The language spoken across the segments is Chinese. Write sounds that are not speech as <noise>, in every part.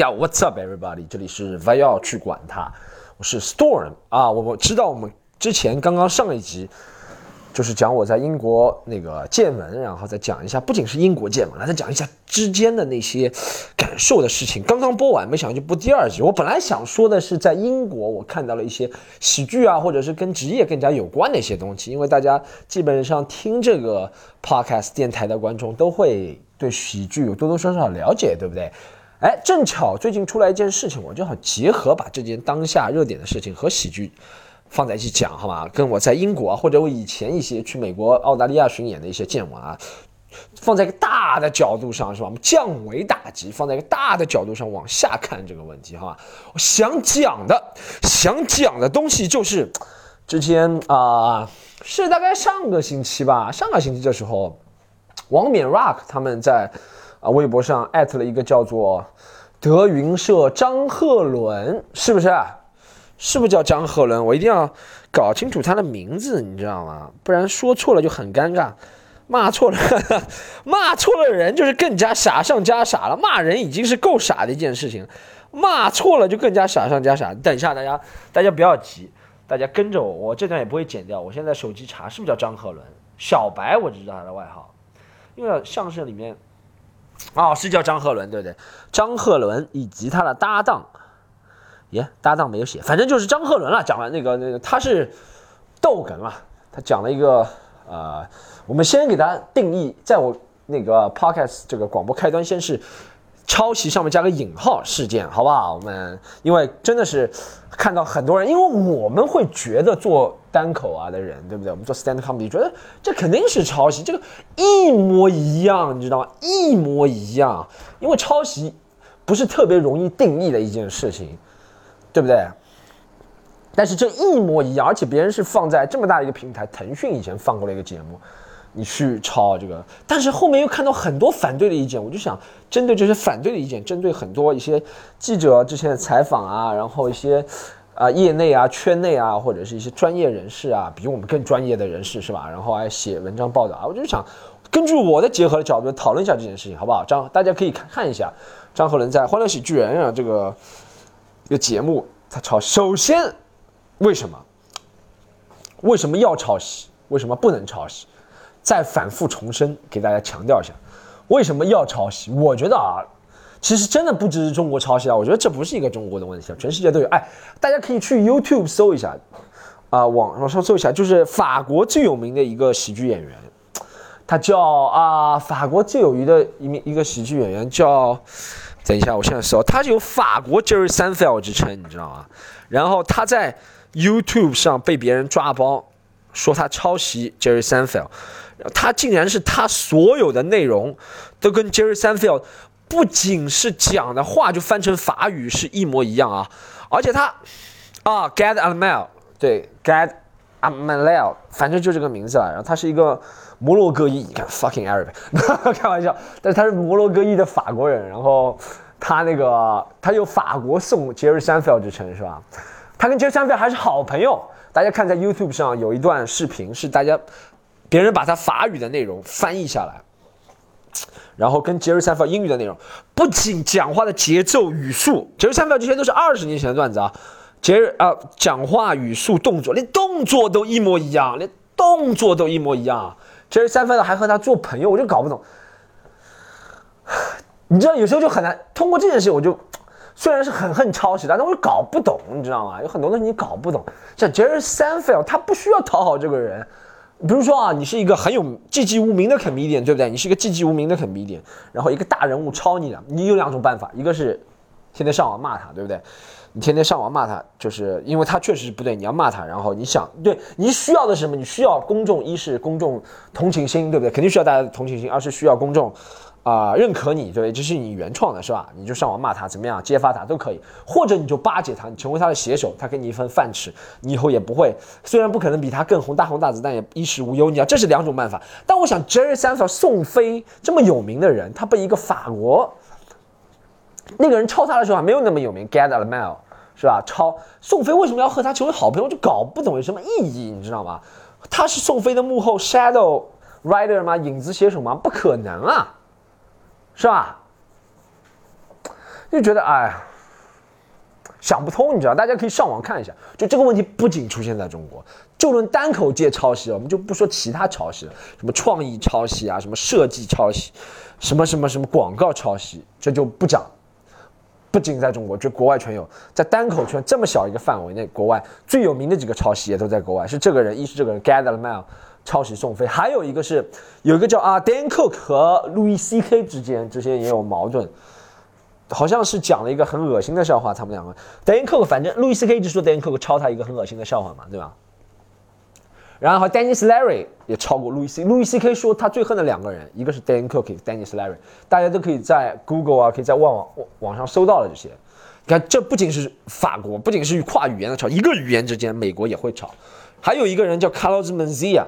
呀，What's up, everybody？这里是 v i a l 去管它，我是 Storm 啊。我们知道我们之前刚刚上一集就是讲我在英国那个见闻，然后再讲一下，不仅是英国见闻，来再讲一下之间的那些感受的事情。刚刚播完，没想到就播第二集。我本来想说的是，在英国我看到了一些喜剧啊，或者是跟职业更加有关的一些东西，因为大家基本上听这个 podcast 电台的观众都会对喜剧有多多少少了解，对不对？哎，正巧最近出来一件事情，我就好结合把这件当下热点的事情和喜剧放在一起讲，好吗？跟我在英国，或者我以前一些去美国、澳大利亚巡演的一些见闻啊，放在一个大的角度上，是吧？我们降维打击，放在一个大的角度上往下看这个问题，好吧？我想讲的，想讲的东西就是，之前啊，是大概上个星期吧，上个星期的时候，王冕 Rock 他们在。啊，微博上艾特了一个叫做德云社张鹤伦，是不是？是不是叫张鹤伦？我一定要搞清楚他的名字，你知道吗？不然说错了就很尴尬。骂错了，<laughs> 骂错了人就是更加傻上加傻了。骂人已经是够傻的一件事情，骂错了就更加傻上加傻。等一下，大家大家不要急，大家跟着我，我这段也不会剪掉。我现在手机查，是不是叫张鹤伦？小白，我只知道他的外号，因为相声里面。哦，是叫张鹤伦，对不对？张鹤伦以及他的搭档，耶，搭档没有写，反正就是张鹤伦了。讲完那个那个，他是逗哏啊，他讲了一个呃，我们先给他定义，在我那个 podcast 这个广播开端，先是。抄袭上面加个引号事件，好不好？我们因为真的是看到很多人，因为我们会觉得做单口啊的人，对不对？我们做 stand comedy，觉得这肯定是抄袭，这个一模一样，你知道吗？一模一样，因为抄袭不是特别容易定义的一件事情，对不对？但是这一模一样，而且别人是放在这么大一个平台，腾讯以前放过了一个节目。你去抄这个，但是后面又看到很多反对的意见，我就想针对这些反对的意见，针对很多一些记者之前的采访啊，然后一些啊业内啊、圈内啊，或者是一些专业人士啊，比我们更专业的人士是吧？然后还写文章报道啊，我就想根据我的结合的角度讨论一下这件事情，好不好？张，大家可以看看一下张鹤伦在《欢乐喜剧人》啊这个一个节目，他抄首先为什么？为什么要抄袭？为什么不能抄袭？再反复重申，给大家强调一下，为什么要抄袭？我觉得啊，其实真的不只是中国抄袭啊，我觉得这不是一个中国的问题啊，全世界都有。哎，大家可以去 YouTube 搜一下，啊，网上搜一下，就是法国最有名的一个喜剧演员，他叫啊，法国最有名的一名一个喜剧演员叫，等一下，我现在搜，他是有法国 Jerry Seinfeld 之称，你知道吗？然后他在 YouTube 上被别人抓包，说他抄袭 Jerry Seinfeld。他竟然是他所有的内容都跟 Jerry Seinfeld 不仅是讲的话就翻成法语是一模一样啊，而且他啊 Gad a l m a l 对 Gad a l m a l 反正就这个名字啊，然后他是一个摩洛哥裔，你看 fucking Arabic <laughs> 开玩笑，但是他是摩洛哥裔的法国人，然后他那个他有法国送 Jerry Seinfeld 之称是吧？他跟 Jerry Seinfeld 还是好朋友，大家看在 YouTube 上有一段视频是大家。别人把他法语的内容翻译下来，然后跟杰瑞·三菲英语的内容，不仅讲话的节奏、语速，杰瑞·三菲这些都是二十年前的段子啊。杰瑞啊，讲话语速、动作，连动作都一模一样，连动作都一模一样。杰瑞·三菲还和他做朋友，我就搞不懂。你知道，有时候就很难通过这件事，我就虽然是很恨抄袭，但是我搞不懂，你知道吗？有很多东西你搞不懂。像杰瑞·三菲他不需要讨好这个人。比如说啊，你是一个很有寂寂无名的肯迷点，对不对？你是一个寂寂无名的肯迷点，然后一个大人物抄你了，你有两种办法，一个是天天上网骂他，对不对？你天天上网骂他，就是因为他确实是不对，你要骂他，然后你想，对你需要的是什么？你需要公众，一是公众同情心，对不对？肯定需要大家的同情心，二是需要公众。啊，认可你，对，这是你原创的，是吧？你就上网骂他，怎么样？揭发他都可以，或者你就巴结他，你成为他的写手，他给你一份饭吃，你以后也不会，虽然不可能比他更红大红大紫，但也衣食无忧。你要，这是两种办法。但我想，Jerry Seinfeld 宋飞这么有名的人，他被一个法国那个人抄他的时候还没有那么有名，Get a mail 是吧？抄宋飞为什么要和他成为好朋友？就搞不懂有什么意义，你知道吗？他是宋飞的幕后 shadow writer 吗？影子写手吗？不可能啊！是吧？就觉得哎，想不通，你知道？大家可以上网看一下，就这个问题不仅出现在中国，就论单口界抄袭，我们就不说其他抄袭，什么创意抄袭啊，什么设计抄袭，什么什么什么广告抄袭，这就不讲。不仅在中国，就国外全有。在单口圈这么小一个范围内，国外最有名的几个抄袭也都在国外。是这个人，一是这个人 Gather Mail 抄袭宋飞，还有一个是有一个叫啊 Dan Cook 和 Louis C.K 之间之间也有矛盾，好像是讲了一个很恶心的笑话。他们两个 Dan Cook 反正 Louis C.K 一直说 Dan Cook 抄他一个很恶心的笑话嘛，对吧？然后 Dennis Larry 也超过 Louis C，Louis C.K 说他最恨的两个人，一个是 Dan Cook，Dennis Larry，大家都可以在 Google 啊，可以在网网网上搜到了这些。你看，这不仅是法国，不仅是跨语言的吵，一个语言之间，美国也会吵。还有一个人叫 Carlos Mencia，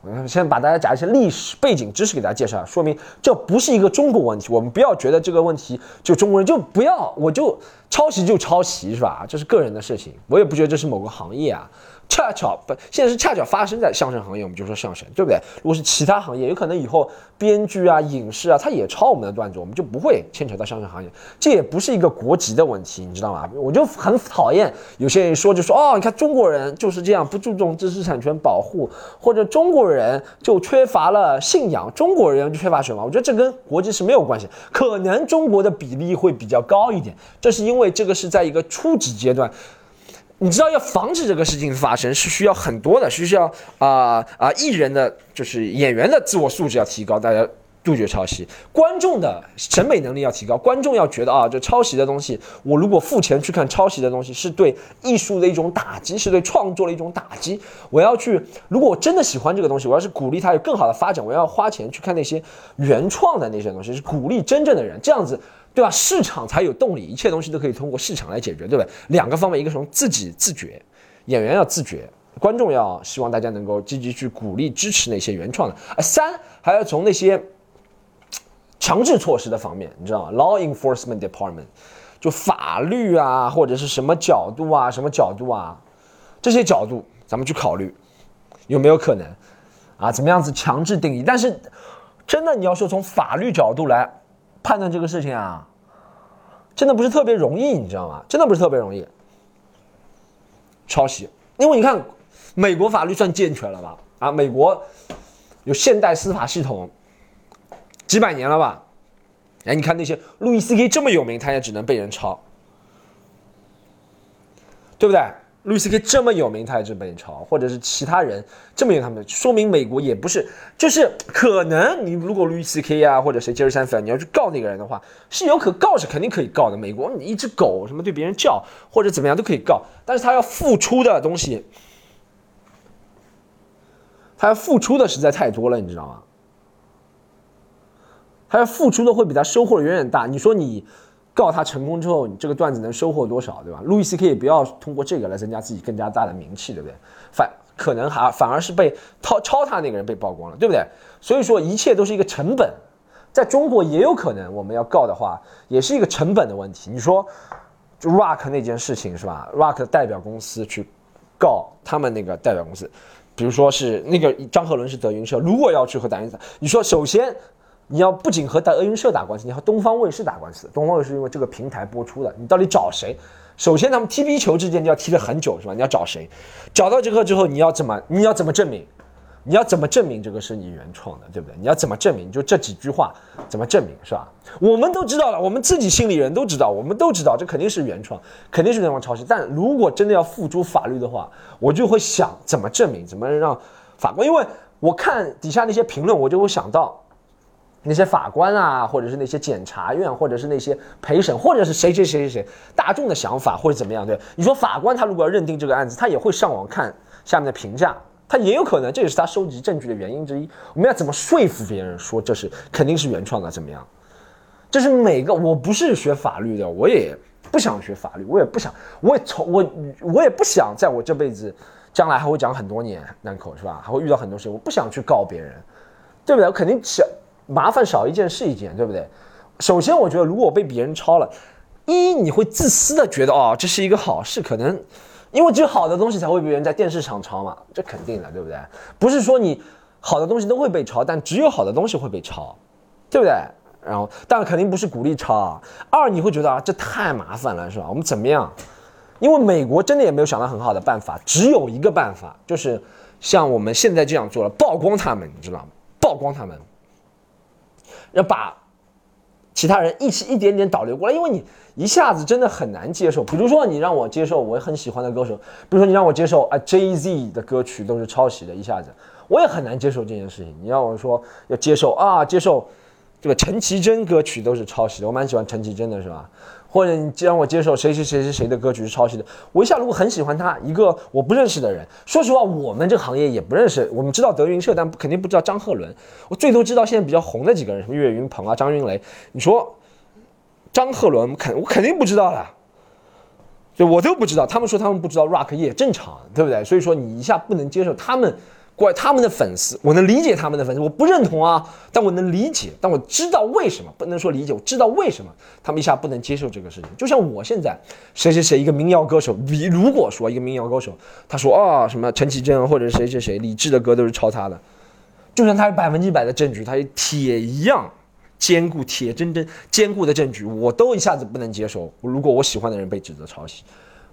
我先把大家讲一些历史背景知识给大家介绍，说明这不是一个中国问题。我们不要觉得这个问题就中国人就不要，我就抄袭就抄袭是吧？这是个人的事情，我也不觉得这是某个行业啊。恰巧不，现在是恰巧发生在相声行业，我们就说相声，对不对？如果是其他行业，有可能以后编剧啊、影视啊，他也抄我们的段子，我们就不会牵扯到相声行业。这也不是一个国籍的问题，你知道吗？我就很讨厌有些人说，就说哦，你看中国人就是这样，不注重知识产权保护，或者中国人就缺乏了信仰，中国人就缺乏什么？我觉得这跟国籍是没有关系，可能中国的比例会比较高一点，这是因为这个是在一个初级阶段。你知道要防止这个事情发生是需要很多的，是需要啊啊艺人的就是演员的自我素质要提高，大家杜绝抄袭；观众的审美能力要提高，观众要觉得啊这抄袭的东西，我如果付钱去看抄袭的东西，是对艺术的一种打击，是对创作的一种打击。我要去，如果我真的喜欢这个东西，我要是鼓励他有更好的发展，我要花钱去看那些原创的那些东西，是鼓励真正的人，这样子。对吧？市场才有动力，一切东西都可以通过市场来解决，对不对？两个方面，一个从自己自觉，演员要自觉，观众要希望大家能够积极去鼓励支持那些原创的。啊，三还要从那些强制措施的方面，你知道吗？Law enforcement department，就法律啊，或者是什么角度啊，什么角度啊，这些角度咱们去考虑，有没有可能啊？怎么样子强制定义？但是真的你要说从法律角度来。判断这个事情啊，真的不是特别容易，你知道吗？真的不是特别容易。抄袭，因为你看，美国法律算健全了吧？啊，美国有现代司法系统，几百年了吧？哎，你看那些路易斯 K 这么有名，他也只能被人抄，对不对？路易斯 K 这么有名，他也是被人抄，或者是其他人这么有他们，说明美国也不是，就是可能你如果路易斯 K 啊，或者谁杰瑞·山菲尔，你要去告那个人的话，是有可告是肯定可以告的。美国你一只狗什么对别人叫或者怎么样都可以告，但是他要付出的东西，他要付出的实在太多了，你知道吗？他要付出的会比他收获远远大。你说你。告他成功之后，你这个段子能收获多少，对吧？路易斯 K 也不要通过这个来增加自己更加大的名气，对不对？反可能还反而是被抄抄他那个人被曝光了，对不对？所以说一切都是一个成本，在中国也有可能我们要告的话，也是一个成本的问题。你说就 Rock 那件事情是吧？Rock 代表公司去告他们那个代表公司，比如说是那个张鹤伦是德云社，如果要去和德云社，你说首先。你要不仅和德云社打官司，你和东方卫视打官司。东方卫视因为这个平台播出的，你到底找谁？首先，他们踢皮球之间你要踢了很久，是吧？你要找谁？找到这个之后，你要怎么？你要怎么证明？你要怎么证明这个是你原创的，对不对？你要怎么证明？就这几句话怎么证明，是吧？我们都知道了，我们自己心里人都知道，我们都知道这肯定是原创，肯定是原创抄袭。但如果真的要付诸法律的话，我就会想怎么证明？怎么让法官？因为我看底下那些评论，我就会想到。那些法官啊，或者是那些检察院，或者是那些陪审，或者是谁谁谁谁谁，大众的想法或者怎么样？对，你说法官他如果要认定这个案子，他也会上网看下面的评价，他也有可能，这也是他收集证据的原因之一。我们要怎么说服别人说这是肯定是原创的？怎么样？这是每个我不是学法律的，我也不想学法律，我也不想，我也从我我也不想在我这辈子将来还会讲很多年难口是吧？还会遇到很多事，我不想去告别人，对不对？我肯定想。麻烦少一件是一件，对不对？首先，我觉得如果我被别人抄了，一你会自私的觉得哦，这是一个好事，可能因为只有好的东西才会被别人在电视上抄嘛，这肯定的，对不对？不是说你好的东西都会被抄，但只有好的东西会被抄，对不对？然后，但肯定不是鼓励抄啊。二，你会觉得啊，这太麻烦了，是吧？我们怎么样？因为美国真的也没有想到很好的办法，只有一个办法，就是像我们现在这样做了，曝光他们，你知道吗？曝光他们，要把其他人一起一点点导流过来，因为你一下子真的很难接受。比如说，你让我接受我很喜欢的歌手，比如说你让我接受啊 Jay Z 的歌曲都是抄袭的，一下子我也很难接受这件事情。你让我说要接受啊，接受。这个？陈绮贞歌曲都是抄袭的，我蛮喜欢陈绮贞的，是吧？或者你让我接受谁谁谁谁谁的歌曲是抄袭的，我一下如果很喜欢他一个我不认识的人，说实话，我们这个行业也不认识，我们知道德云社，但肯定不知道张鹤伦。我最多知道现在比较红的几个人，什么岳云鹏啊、张云雷。你说张鹤伦肯我肯定不知道了，就我都不知道。他们说他们不知道 rock 也正常，对不对？所以说你一下不能接受他们。怪他们的粉丝，我能理解他们的粉丝，我不认同啊，但我能理解，但我知道为什么不能说理解，我知道为什么他们一下不能接受这个事情。就像我现在，谁谁谁一个民谣歌手，比如果说一个民谣歌手，他说啊什么陈绮贞或者谁谁谁李志的歌都是抄他的，就算他有百分之百的证据，他也铁一样坚固、铁铮铮坚固的证据，我都一下子不能接受。如果我喜欢的人被指责抄袭。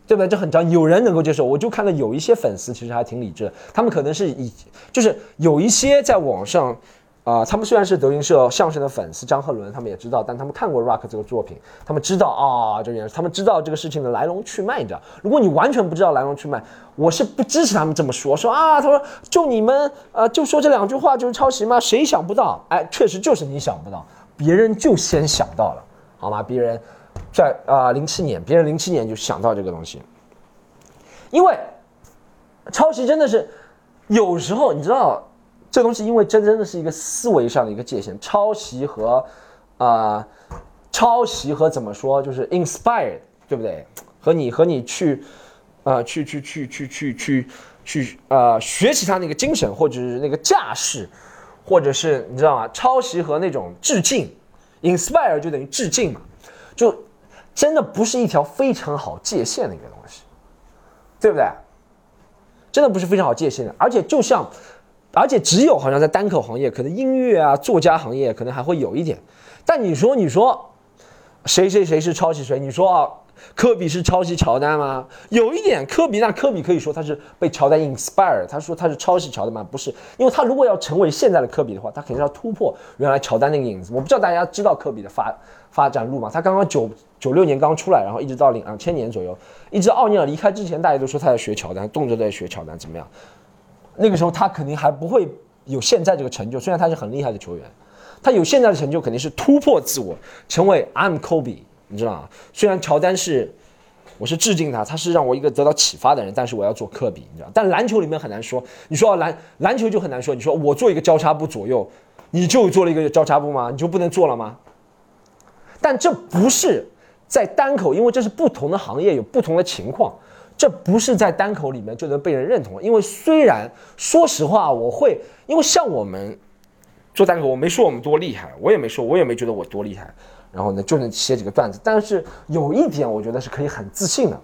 对不对？这很脏，有人能够接受。我就看到有一些粉丝其实还挺理智，他们可能是以，就是有一些在网上，啊，他们虽然是德云社相声的粉丝，张鹤伦他们也知道，但他们看过 Rock 这个作品，他们知道啊，这件事，他们知道这个事情的来龙去脉，你知道？如果你完全不知道来龙去脉，我是不支持他们这么说，说啊，他说就你们，呃，就说这两句话就是抄袭吗？谁想不到？哎，确实就是你想不到，别人就先想到了，好吗？别人。在啊，零七年，别人零七年就想到这个东西，因为抄袭真的是有时候你知道，这东西因为真真的是一个思维上的一个界限，抄袭和啊，抄袭和怎么说就是 inspired，对不对？和你和你去啊，去去去去去去去啊，学习他那个精神或者是那个架势，或者是你知道吗？抄袭和那种致敬，inspire 就等于致敬嘛，就。真的不是一条非常好界限的一个东西，对不对？真的不是非常好界限的，而且就像，而且只有好像在单口行业，可能音乐啊、作家行业可能还会有一点，但你说你说，谁谁谁是抄袭谁？你说啊？科比是抄袭乔丹吗？有一点，科比那科比可以说他是被乔丹 inspire，他说他是抄袭乔丹吗？不是，因为他如果要成为现在的科比的话，他肯定要突破原来乔丹那个影子。我不知道大家知道科比的发发展路吗？他刚刚九九六年刚出来，然后一直到两千年左右，一直奥尼尔离开之前，大家都说他在学乔丹，动辄在学乔丹怎么样？那个时候他肯定还不会有现在这个成就，虽然他是很厉害的球员，他有现在的成就肯定是突破自我，成为 I'm Kobe。你知道吗？虽然乔丹是，我是致敬他，他是让我一个得到启发的人，但是我要做科比，你知道？但篮球里面很难说，你说篮篮球就很难说，你说我做一个交叉步左右，你就做了一个交叉步吗？你就不能做了吗？但这不是在单口，因为这是不同的行业有不同的情况，这不是在单口里面就能被人认同。因为虽然说实话，我会因为像我们做单口，我没说我们多厉害，我也没说，我也没觉得我多厉害。然后呢，就能写几个段子。但是有一点，我觉得是可以很自信的，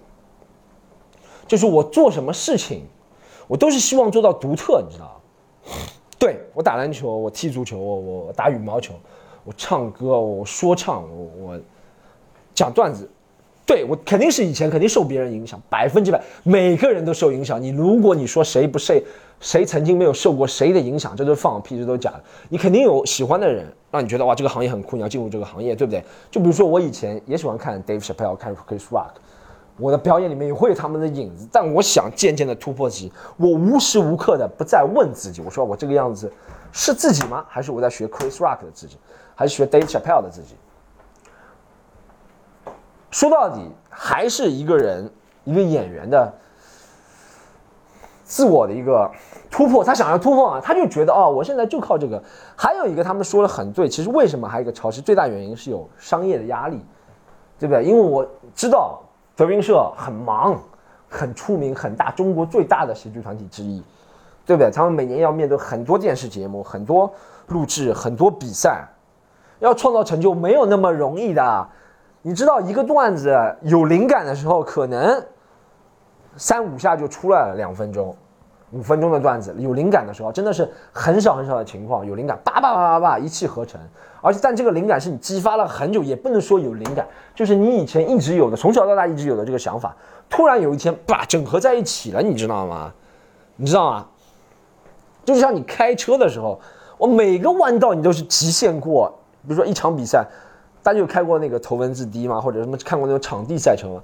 就是我做什么事情，我都是希望做到独特，你知道？对我打篮球，我踢足球，我我打羽毛球，我唱歌，我说唱，我我讲段子。对我肯定是以前肯定受别人影响，百分之百，每个人都受影响。你如果你说谁不谁，谁曾经没有受过谁的影响，这都是放屁，这都是假的。你肯定有喜欢的人，让你觉得哇这个行业很酷，你要进入这个行业，对不对？就比如说我以前也喜欢看 Dave Chappelle，看 Chris Rock，我的表演里面也会有他们的影子。但我想渐渐的突破自己，我无时无刻的不再问自己，我说我这个样子是自己吗？还是我在学 Chris Rock 的自己，还是学 Dave Chappelle 的自己？说到底，还是一个人，一个演员的自我的一个突破。他想要突破啊，他就觉得哦，我现在就靠这个。还有一个，他们说的很对，其实为什么还有一个潮汐？最大原因是有商业的压力，对不对？因为我知道德云社很忙，很出名，很大，中国最大的喜剧团体之一，对不对？他们每年要面对很多电视节目，很多录制，很多比赛，要创造成就没有那么容易的。你知道一个段子有灵感的时候，可能三五下就出来了，两分钟，五分钟的段子，有灵感的时候，真的是很少很少的情况有灵感，叭叭叭叭叭一气呵成。而且，但这个灵感是你激发了很久，也不能说有灵感，就是你以前一直有的，从小到大一直有的这个想法，突然有一天叭整合在一起了，你知道吗？你知道吗？就像你开车的时候，我每个弯道你都是极限过，比如说一场比赛，大家有开过那个头文字 D 吗？或者什么看过那种场地赛车吗？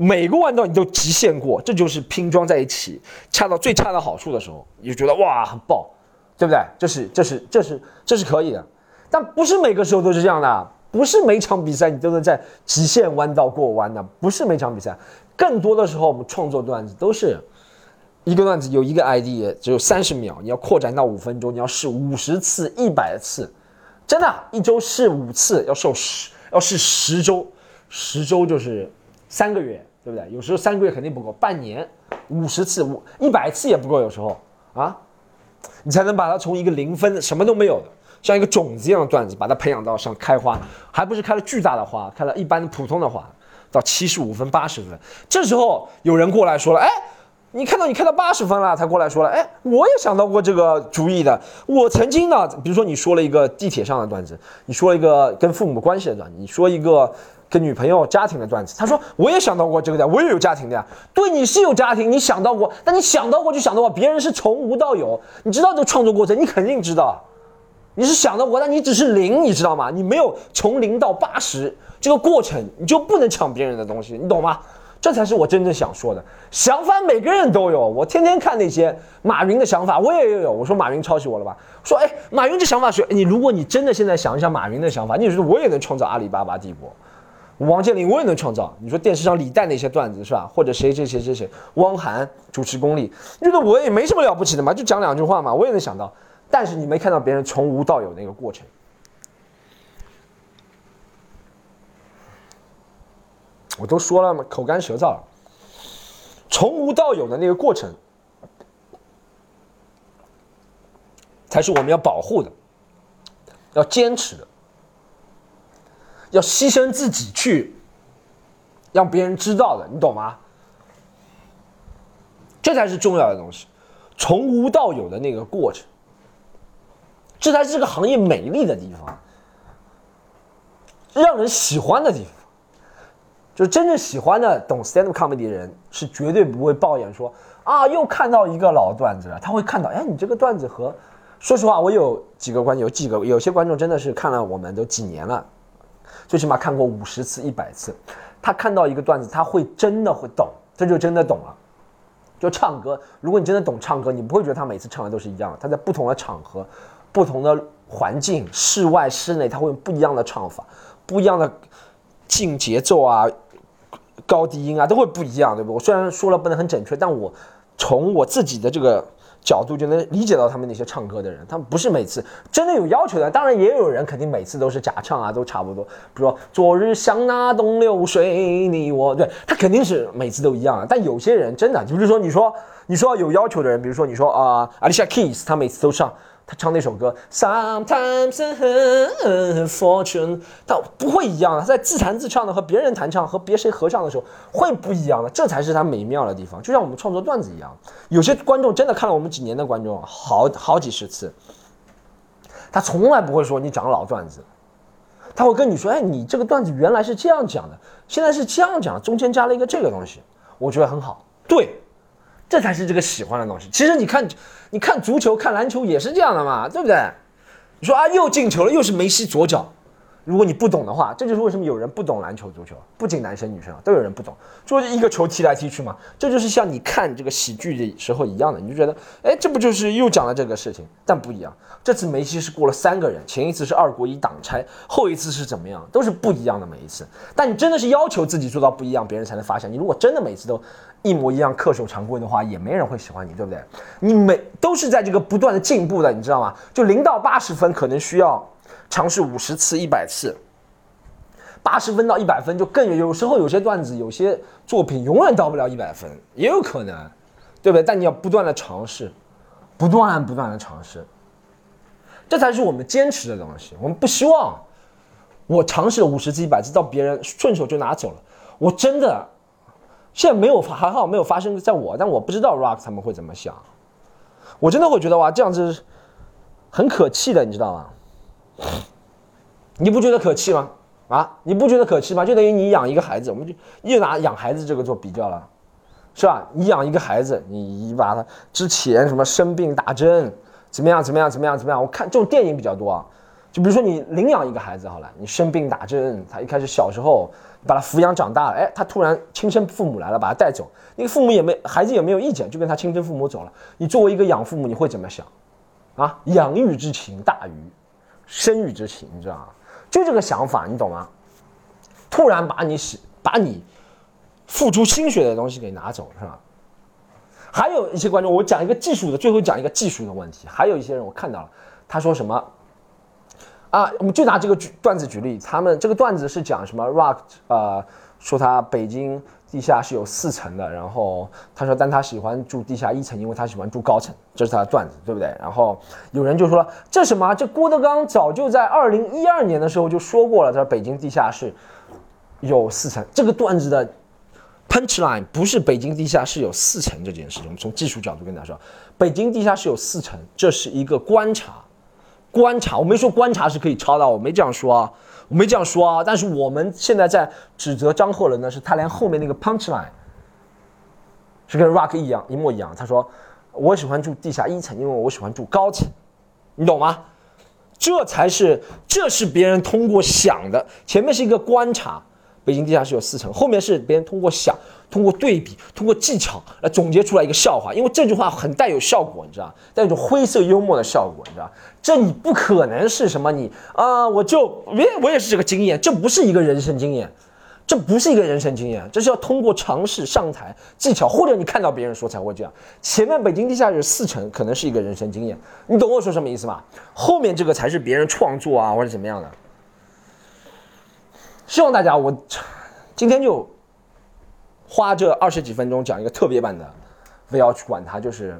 每个弯道你都极限过，这就是拼装在一起，恰到最恰到好处的时候，你就觉得哇很爆，对不对？这是这是这是这是可以的，但不是每个时候都是这样的，不是每场比赛你都能在极限弯道过弯的，不是每场比赛，更多的时候我们创作段子都是一个段子有一个 ID 只有三十秒，你要扩展到五分钟，你要试五十次、一百次，真的，一周试五次，要受十要试十周，十周就是三个月。对不对？有时候三个月肯定不够，半年五十次、五一百次也不够。有时候啊，你才能把它从一个零分什么都没有的，像一个种子一样的段子，把它培养到上开花，还不是开了巨大的花，开了一般的普通的花，到七十五分、八十分。这时候有人过来说了：“哎，你看到你开到八十分了。”他过来说了：“哎，我也想到过这个主意的。我曾经呢，比如说你说了一个地铁上的段子，你说一个跟父母关系的段子，你说一个。”跟女朋友家庭的段子，他说我也想到过这个的，我也有家庭的呀。对，你是有家庭，你想到过，但你想到过就想到过，别人是从无到有，你知道这个创作过程，你肯定知道，你是想到过，但你只是零，你知道吗？你没有从零到八十这个过程，你就不能抢别人的东西，你懂吗？这才是我真正想说的。想法每个人都有，我天天看那些马云的想法，我也有。我说马云抄袭我了吧？说哎，马云这想法是你，如果你真的现在想一想马云的想法，你觉得我也能创造阿里巴巴帝国？王健林我也能创造，你说电视上李诞那些段子是吧？或者谁谁谁谁谁，汪涵主持功力，你觉得我也没什么了不起的嘛？就讲两句话嘛，我也能想到。但是你没看到别人从无到有那个过程，我都说了嘛，口干舌燥。从无到有的那个过程，才是我们要保护的，要坚持的。要牺牲自己去让别人知道的，你懂吗？这才是重要的东西，从无到有的那个过程，这才是这个行业美丽的地方，让人喜欢的地方。就真正喜欢的懂 stand up comedy 的人，是绝对不会抱怨说啊，又看到一个老段子了。他会看到，哎，你这个段子和，说实话，我有几个观，有几个有些观众真的是看了我们都几年了。最起码看过五十次、一百次，他看到一个段子，他会真的会懂，这就真的懂了。就唱歌，如果你真的懂唱歌，你不会觉得他每次唱的都是一样的。他在不同的场合、不同的环境，室外、室内，他会用不一样的唱法、不一样的进节奏啊、高低音啊，都会不一样，对不？我虽然说了不能很准确，但我从我自己的这个。角度就能理解到他们那些唱歌的人，他们不是每次真的有要求的。当然也有人肯定每次都是假唱啊，都差不多。比如说昨日像那东流水，你我对他肯定是每次都一样啊。但有些人真的，就比如说你说你说有要求的人，比如说你说啊，Alicia Keys，他每次都唱。他唱那首歌，Sometimes fortune，他不会一样的。他在自弹自唱的和别人弹唱和别谁合唱的时候会不一样的，这才是他美妙的地方。就像我们创作段子一样，有些观众真的看了我们几年的观众，好好几十次，他从来不会说你讲老段子，他会跟你说，哎，你这个段子原来是这样讲的，现在是这样讲，中间加了一个这个东西，我觉得很好。对。这才是这个喜欢的东西。其实你看，你看足球、看篮球也是这样的嘛，对不对？你说啊，又进球了，又是梅西左脚。如果你不懂的话，这就是为什么有人不懂篮球、足球，不仅男生女生都有人不懂，就是一个球踢来踢去嘛。这就是像你看这个喜剧的时候一样的，你就觉得，哎，这不就是又讲了这个事情？但不一样，这次梅西是过了三个人，前一次是二国一挡拆，后一次是怎么样，都是不一样的每一次。但你真的是要求自己做到不一样，别人才能发现。你如果真的每次都一模一样、恪守常规的话，也没人会喜欢你，对不对？你每都是在这个不断的进步的，你知道吗？就零到八十分可能需要。尝试五十次、一百次，八十分到一百分就更有。有时候有些段子、有些作品永远到不了一百分，也有可能，对不对？但你要不断的尝试，不断不断的尝试，这才是我们坚持的东西。我们不希望我尝试了五十次、一百次，到别人顺手就拿走了。我真的现在没有还好没有发生在我，但我不知道 Rock 他们会怎么想。我真的会觉得哇，这样子很可气的，你知道吗？<laughs> 你不觉得可气吗？啊，你不觉得可气吗？就等于你养一个孩子，我们就又拿养孩子这个做比较了，是吧？你养一个孩子，你把他之前什么生病打针，怎么样怎么样怎么样怎么样？我看这种电影比较多啊。就比如说你领养一个孩子好了，你生病打针，他一开始小时候把他抚养长大了，哎，他突然亲生父母来了，把他带走，那个父母也没孩子也没有意见，就跟他亲生父母走了。你作为一个养父母，你会怎么想？啊，养育之情大于生育之情，你知道吗？就这个想法，你懂吗？突然把你使把你付出心血的东西给拿走，是吧？还有一些观众，我讲一个技术的，最后讲一个技术的问题。还有一些人我看到了，他说什么？啊，我们就拿这个举段子举例，他们这个段子是讲什么？Rock，呃，说他北京地下是有四层的，然后他说，但他喜欢住地下一层，因为他喜欢住高层，这是他的段子，对不对？然后有人就说，这什么？这郭德纲早就在二零一二年的时候就说过了，他说北京地下室有四层。这个段子的 punchline 不是北京地下室有四层这件事情，我们从技术角度跟大家说，北京地下室有四层，这是一个观察。观察，我没说观察是可以抄到，我没这样说啊，我没这样说啊。但是我们现在在指责张鹤伦呢，是他连后面那个 punch line 是跟 rock 一样，一模一样。他说我喜欢住地下一层，因为我喜欢住高层，你懂吗？这才是，这是别人通过想的，前面是一个观察。北京地下室有四层，后面是别人通过想、通过对比、通过技巧来总结出来一个笑话。因为这句话很带有效果，你知道，带一种灰色幽默的效果，你知道。这你不可能是什么你啊？我就我我也是这个经验，这不是一个人生经验，这不是一个人生经验，这是要通过尝试上台技巧，或者你看到别人说才会这样。前面北京地下室四层可能是一个人生经验，你懂我说什么意思吗？后面这个才是别人创作啊或者怎么样的。希望大家，我今天就花这二十几分钟讲一个特别版的，不要去管它，就是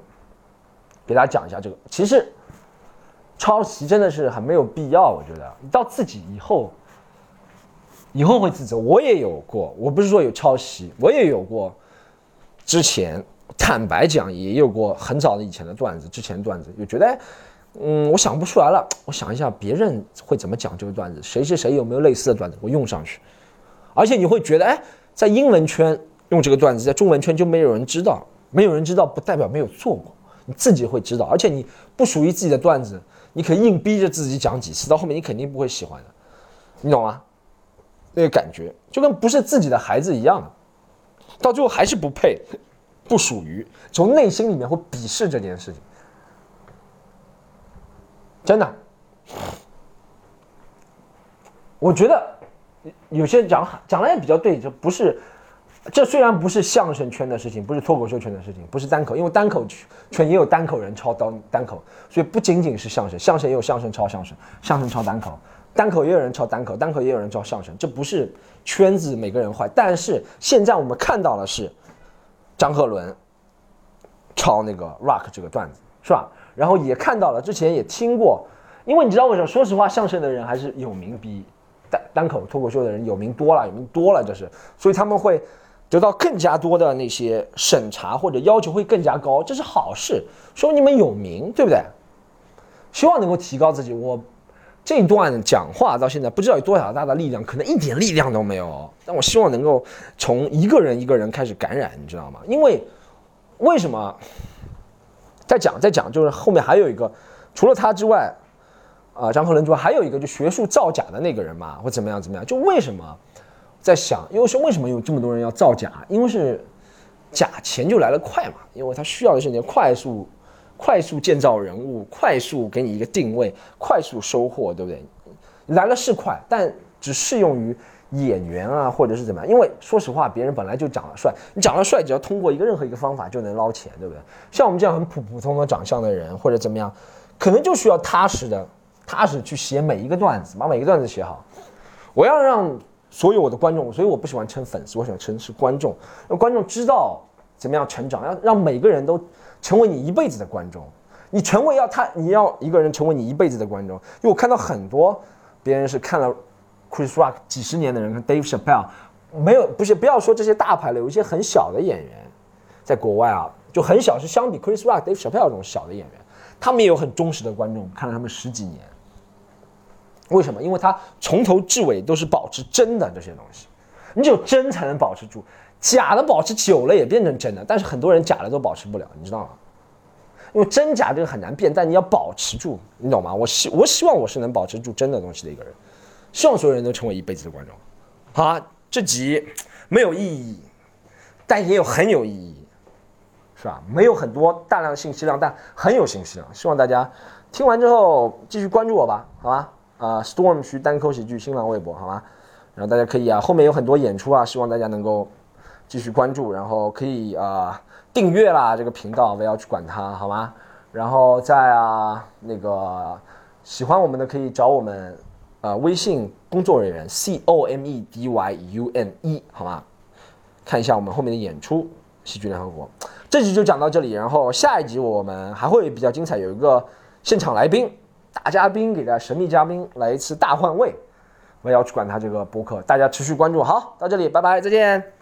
给大家讲一下这个。其实抄袭真的是很没有必要，我觉得你到自己以后，以后会自责。我也有过，我不是说有抄袭，我也有过。之前坦白讲，也有过很早的以前的段子，之前段子就觉得。嗯，我想不出来了。我想一下，别人会怎么讲这个段子？谁谁谁有没有类似的段子？我用上去。而且你会觉得，哎，在英文圈用这个段子，在中文圈就没有人知道。没有人知道不代表没有做过，你自己会知道。而且你不属于自己的段子，你可以硬逼着自己讲几次，到后面你肯定不会喜欢的。你懂吗？那个感觉就跟不是自己的孩子一样的，到最后还是不配，不属于，从内心里面会鄙视这件事情。真的，我觉得有些讲讲的也比较对，就不是，这虽然不是相声圈的事情，不是脱口秀圈的事情，不是单口，因为单口圈也有单口人抄单单口，所以不仅仅是相声，相声也有相声抄相声，相声抄单口，单口也有人抄单口，单口也有人抄相声，这不是圈子每个人坏，但是现在我们看到的是张鹤伦抄那个 rock 这个段子，是吧？然后也看到了，之前也听过，因为你知道为什么？说实话，相声的人还是有名，比单单口脱口秀的人有名多了，有名多了，这是，所以他们会得到更加多的那些审查或者要求会更加高，这是好事，说明你们有名，对不对？希望能够提高自己。我这段讲话到现在不知道有多少大的力量，可能一点力量都没有，但我希望能够从一个人一个人开始感染，你知道吗？因为为什么？再讲再讲，就是后面还有一个，除了他之外，啊，张鹤伦之外，还有一个就学术造假的那个人嘛，或怎么样怎么样？就为什么在想？因为是为什么有这么多人要造假？因为是假钱就来的快嘛，因为他需要的是你快速、快速建造人物，快速给你一个定位，快速收获，对不对？来了是快，但只适用于。演员啊，或者是怎么样？因为说实话，别人本来就长得帅，你长得帅，只要通过一个任何一个方法就能捞钱，对不对？像我们这样很普普通通长相的人，或者怎么样，可能就需要踏实的、踏实去写每一个段子，把每一个段子写好。我要让所有我的观众，所以我不喜欢称粉丝，我喜欢称是观众，让观众知道怎么样成长，要让每个人都成为你一辈子的观众。你成为要他，你要一个人成为你一辈子的观众，因为我看到很多别人是看了。Chris Rock 几十年的人跟 Dave Chappelle 没有不是不要说这些大牌了，有一些很小的演员，在国外啊，就就很小，是相比 Chris Rock、Dave Chappelle 这种小的演员，他们也有很忠实的观众，看了他们十几年。为什么？因为他从头至尾都是保持真的这些东西，你只有真才能保持住，假的保持久了也变成真的。但是很多人假的都保持不了，你知道吗？因为真假这个很难变，但你要保持住，你懂吗？我希我希望我是能保持住真的东西的一个人，希望所有人都成为一辈子的观众。好，这集没有意义，但也有很有意义，是吧？没有很多大量的信息量，但很有信息量。希望大家听完之后继续关注我吧，好吧？啊，Storm 区单口喜剧新浪微博，好吗？然后大家可以啊，后面有很多演出啊，希望大家能够继续关注，然后可以啊订阅啦这个频道，不要去管它，好吗？然后在啊那个喜欢我们的可以找我们呃微信工作人员 C O M E D Y U N E，好吗？看一下我们后面的演出，喜剧联合国这集就讲到这里，然后下一集我们还会比较精彩，有一个现场来宾。大嘉宾给大家神秘嘉宾来一次大换位，我也要去管他这个播客，大家持续关注。好，到这里，拜拜，再见。